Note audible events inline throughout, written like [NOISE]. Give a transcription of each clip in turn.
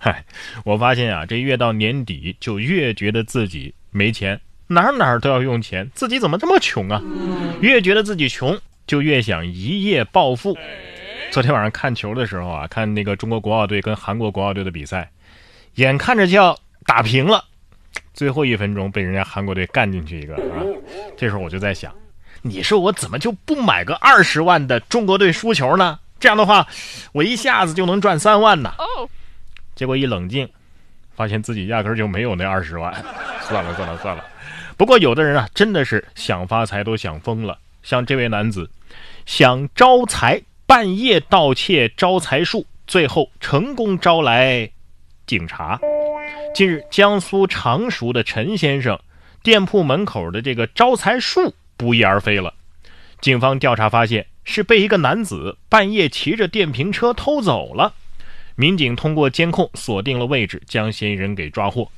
[LAUGHS] 嗨，我发现啊，这越到年底就越觉得自己没钱，哪儿哪儿都要用钱，自己怎么这么穷啊？越觉得自己穷，就越想一夜暴富。昨天晚上看球的时候啊，看那个中国国奥队跟韩国国奥队的比赛，眼看着就要打平了，最后一分钟被人家韩国队干进去一个啊！这时候我就在想，你说我怎么就不买个二十万的中国队输球呢？这样的话，我一下子就能赚三万呢。结果一冷静，发现自己压根就没有那二十万。[LAUGHS] 算了算了算了。不过有的人啊，真的是想发财都想疯了。像这位男子，想招财，半夜盗窃招财树，最后成功招来警察。近日，江苏常熟的陈先生店铺门口的这个招财树不翼而飞了。警方调查发现，是被一个男子半夜骑着电瓶车偷走了。民警通过监控锁定了位置，将嫌疑人给抓获。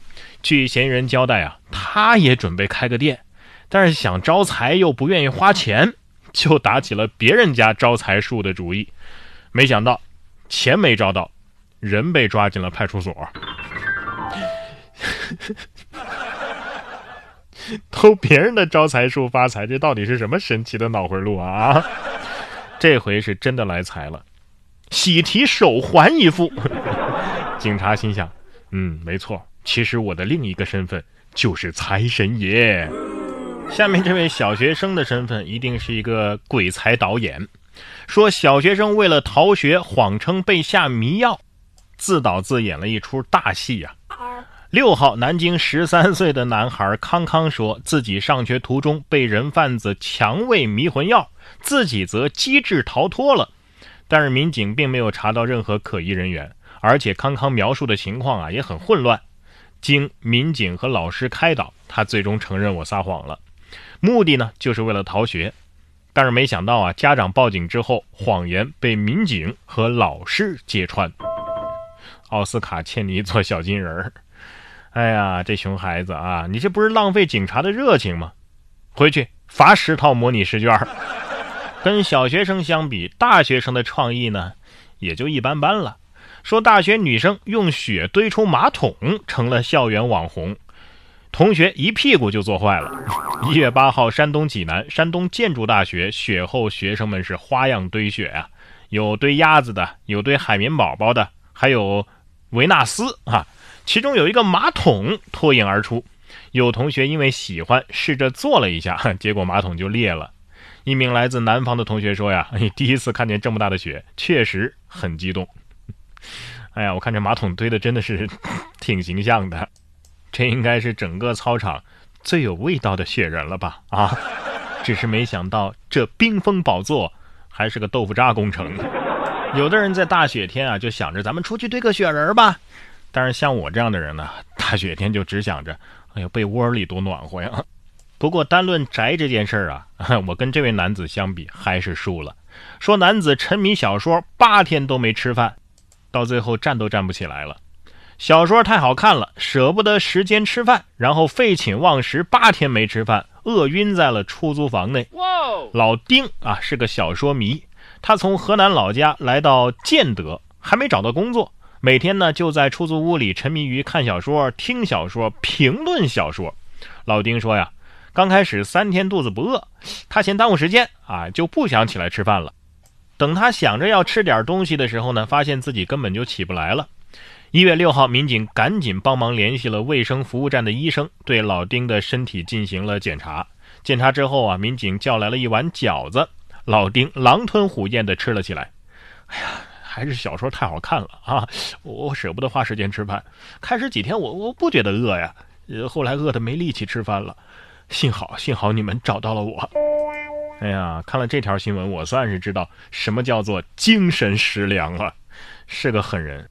据嫌疑人交代啊，他也准备开个店，但是想招财又不愿意花钱，就打起了别人家招财树的主意。没想到，钱没招到，人被抓进了派出所。[LAUGHS] 偷别人的招财树发财，这到底是什么神奇的脑回路啊？这回是真的来财了。喜提手环一副，[LAUGHS] 警察心想：嗯，没错，其实我的另一个身份就是财神爷。下面这位小学生的身份一定是一个鬼才导演。说小学生为了逃学，谎称被下迷药，自导自演了一出大戏呀。六号，南京十三岁的男孩康康说自己上学途中被人贩子强喂迷魂药，自己则机智逃脱了。但是民警并没有查到任何可疑人员，而且康康描述的情况啊也很混乱。经民警和老师开导，他最终承认我撒谎了，目的呢就是为了逃学。但是没想到啊，家长报警之后，谎言被民警和老师揭穿。奥斯卡欠你一座小金人儿。[LAUGHS] 哎呀，这熊孩子啊，你这不是浪费警察的热情吗？回去罚十套模拟试卷。跟小学生相比，大学生的创意呢，也就一般般了。说大学女生用雪堆出马桶，成了校园网红，同学一屁股就坐坏了。[LAUGHS] 一月八号，山东济南山东建筑大学雪后，学生们是花样堆雪啊，有堆鸭子的，有堆海绵宝宝的，还有维纳斯啊。其中有一个马桶脱颖而出，有同学因为喜欢，试着坐了一下，结果马桶就裂了。一名来自南方的同学说：“呀，[LAUGHS] 第一次看见这么大的雪，确实很激动。[LAUGHS] 哎呀，我看这马桶堆的真的是挺形象的，这应该是整个操场最有味道的雪人了吧？啊，[LAUGHS] 只是没想到这冰封宝座还是个豆腐渣工程。有的人在大雪天啊，就想着咱们出去堆个雪人吧，但是像我这样的人呢，大雪天就只想着，哎呀，被窝里多暖和呀。”不过单论宅这件事儿啊，[LAUGHS] 我跟这位男子相比还是输了。说男子沉迷小说八天都没吃饭，到最后站都站不起来了。小说太好看了，舍不得时间吃饭，然后废寝忘食八天没吃饭，饿晕在了出租房内。老丁啊是个小说迷，他从河南老家来到建德，还没找到工作，每天呢就在出租屋里沉迷于看小说、听小说、评论小说。老丁说呀。刚开始三天肚子不饿，他嫌耽误时间啊，就不想起来吃饭了。等他想着要吃点东西的时候呢，发现自己根本就起不来了。一月六号，民警赶紧帮忙联系了卫生服务站的医生，对老丁的身体进行了检查。检查之后啊，民警叫来了一碗饺子，老丁狼吞虎咽地吃了起来。哎呀，还是小说太好看了啊！我舍不得花时间吃饭。开始几天我我不觉得饿呀，呃，后来饿得没力气吃饭了。幸好，幸好你们找到了我。哎呀，看了这条新闻，我算是知道什么叫做精神食粮了。是个狠人，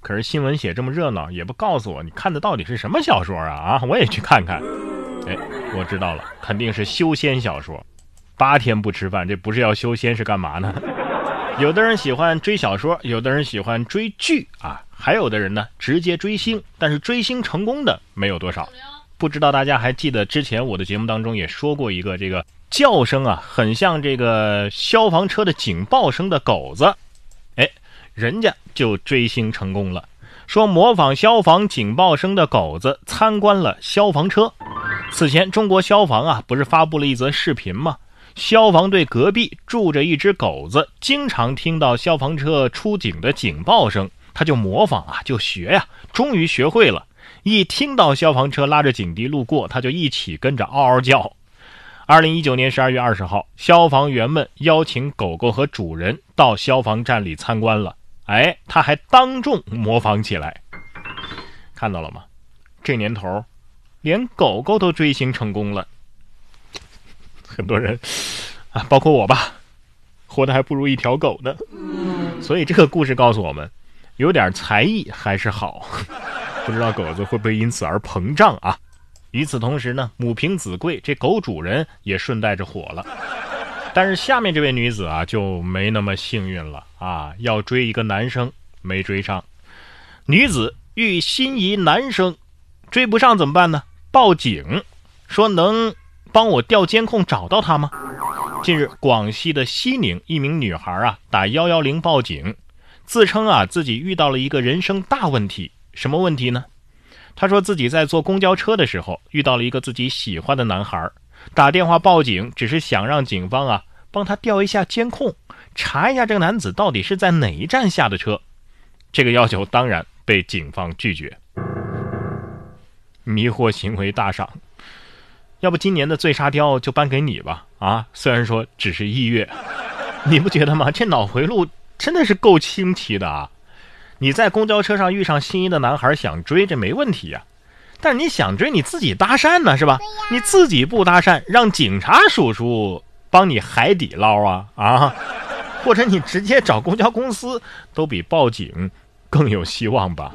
可是新闻写这么热闹，也不告诉我你看的到底是什么小说啊？啊，我也去看看。哎，我知道了，肯定是修仙小说。八天不吃饭，这不是要修仙是干嘛呢？有的人喜欢追小说，有的人喜欢追剧啊，还有的人呢直接追星，但是追星成功的没有多少。不知道大家还记得之前我的节目当中也说过一个这个叫声啊，很像这个消防车的警报声的狗子，哎，人家就追星成功了。说模仿消防警报声的狗子参观了消防车。此前，中国消防啊不是发布了一则视频吗？消防队隔壁住着一只狗子，经常听到消防车出警的警报声，他就模仿啊，就学呀，终于学会了。一听到消防车拉着警笛路过，他就一起跟着嗷嗷叫。二零一九年十二月二十号，消防员们邀请狗狗和主人到消防站里参观了。哎，他还当众模仿起来，看到了吗？这年头，连狗狗都追星成功了。很多人啊，包括我吧，活得还不如一条狗呢。所以这个故事告诉我们，有点才艺还是好。不知道狗子会不会因此而膨胀啊？与此同时呢，母凭子贵，这狗主人也顺带着火了。但是下面这位女子啊就没那么幸运了啊，要追一个男生没追上。女子遇心仪男生追不上怎么办呢？报警，说能帮我调监控找到他吗？近日，广西的西宁一名女孩啊打幺幺零报警，自称啊自己遇到了一个人生大问题，什么问题呢？她说自己在坐公交车的时候遇到了一个自己喜欢的男孩。打电话报警，只是想让警方啊帮他调一下监控，查一下这个男子到底是在哪一站下的车。这个要求当然被警方拒绝。迷惑行为大赏，要不今年的最沙雕就颁给你吧？啊，虽然说只是一月，你不觉得吗？这脑回路真的是够清奇的啊！你在公交车上遇上心仪的男孩想追，这没问题呀。但是你想追你自己搭讪呢，是吧？你自己不搭讪，让警察叔叔帮你海底捞啊啊！或者你直接找公交公司，都比报警更有希望吧？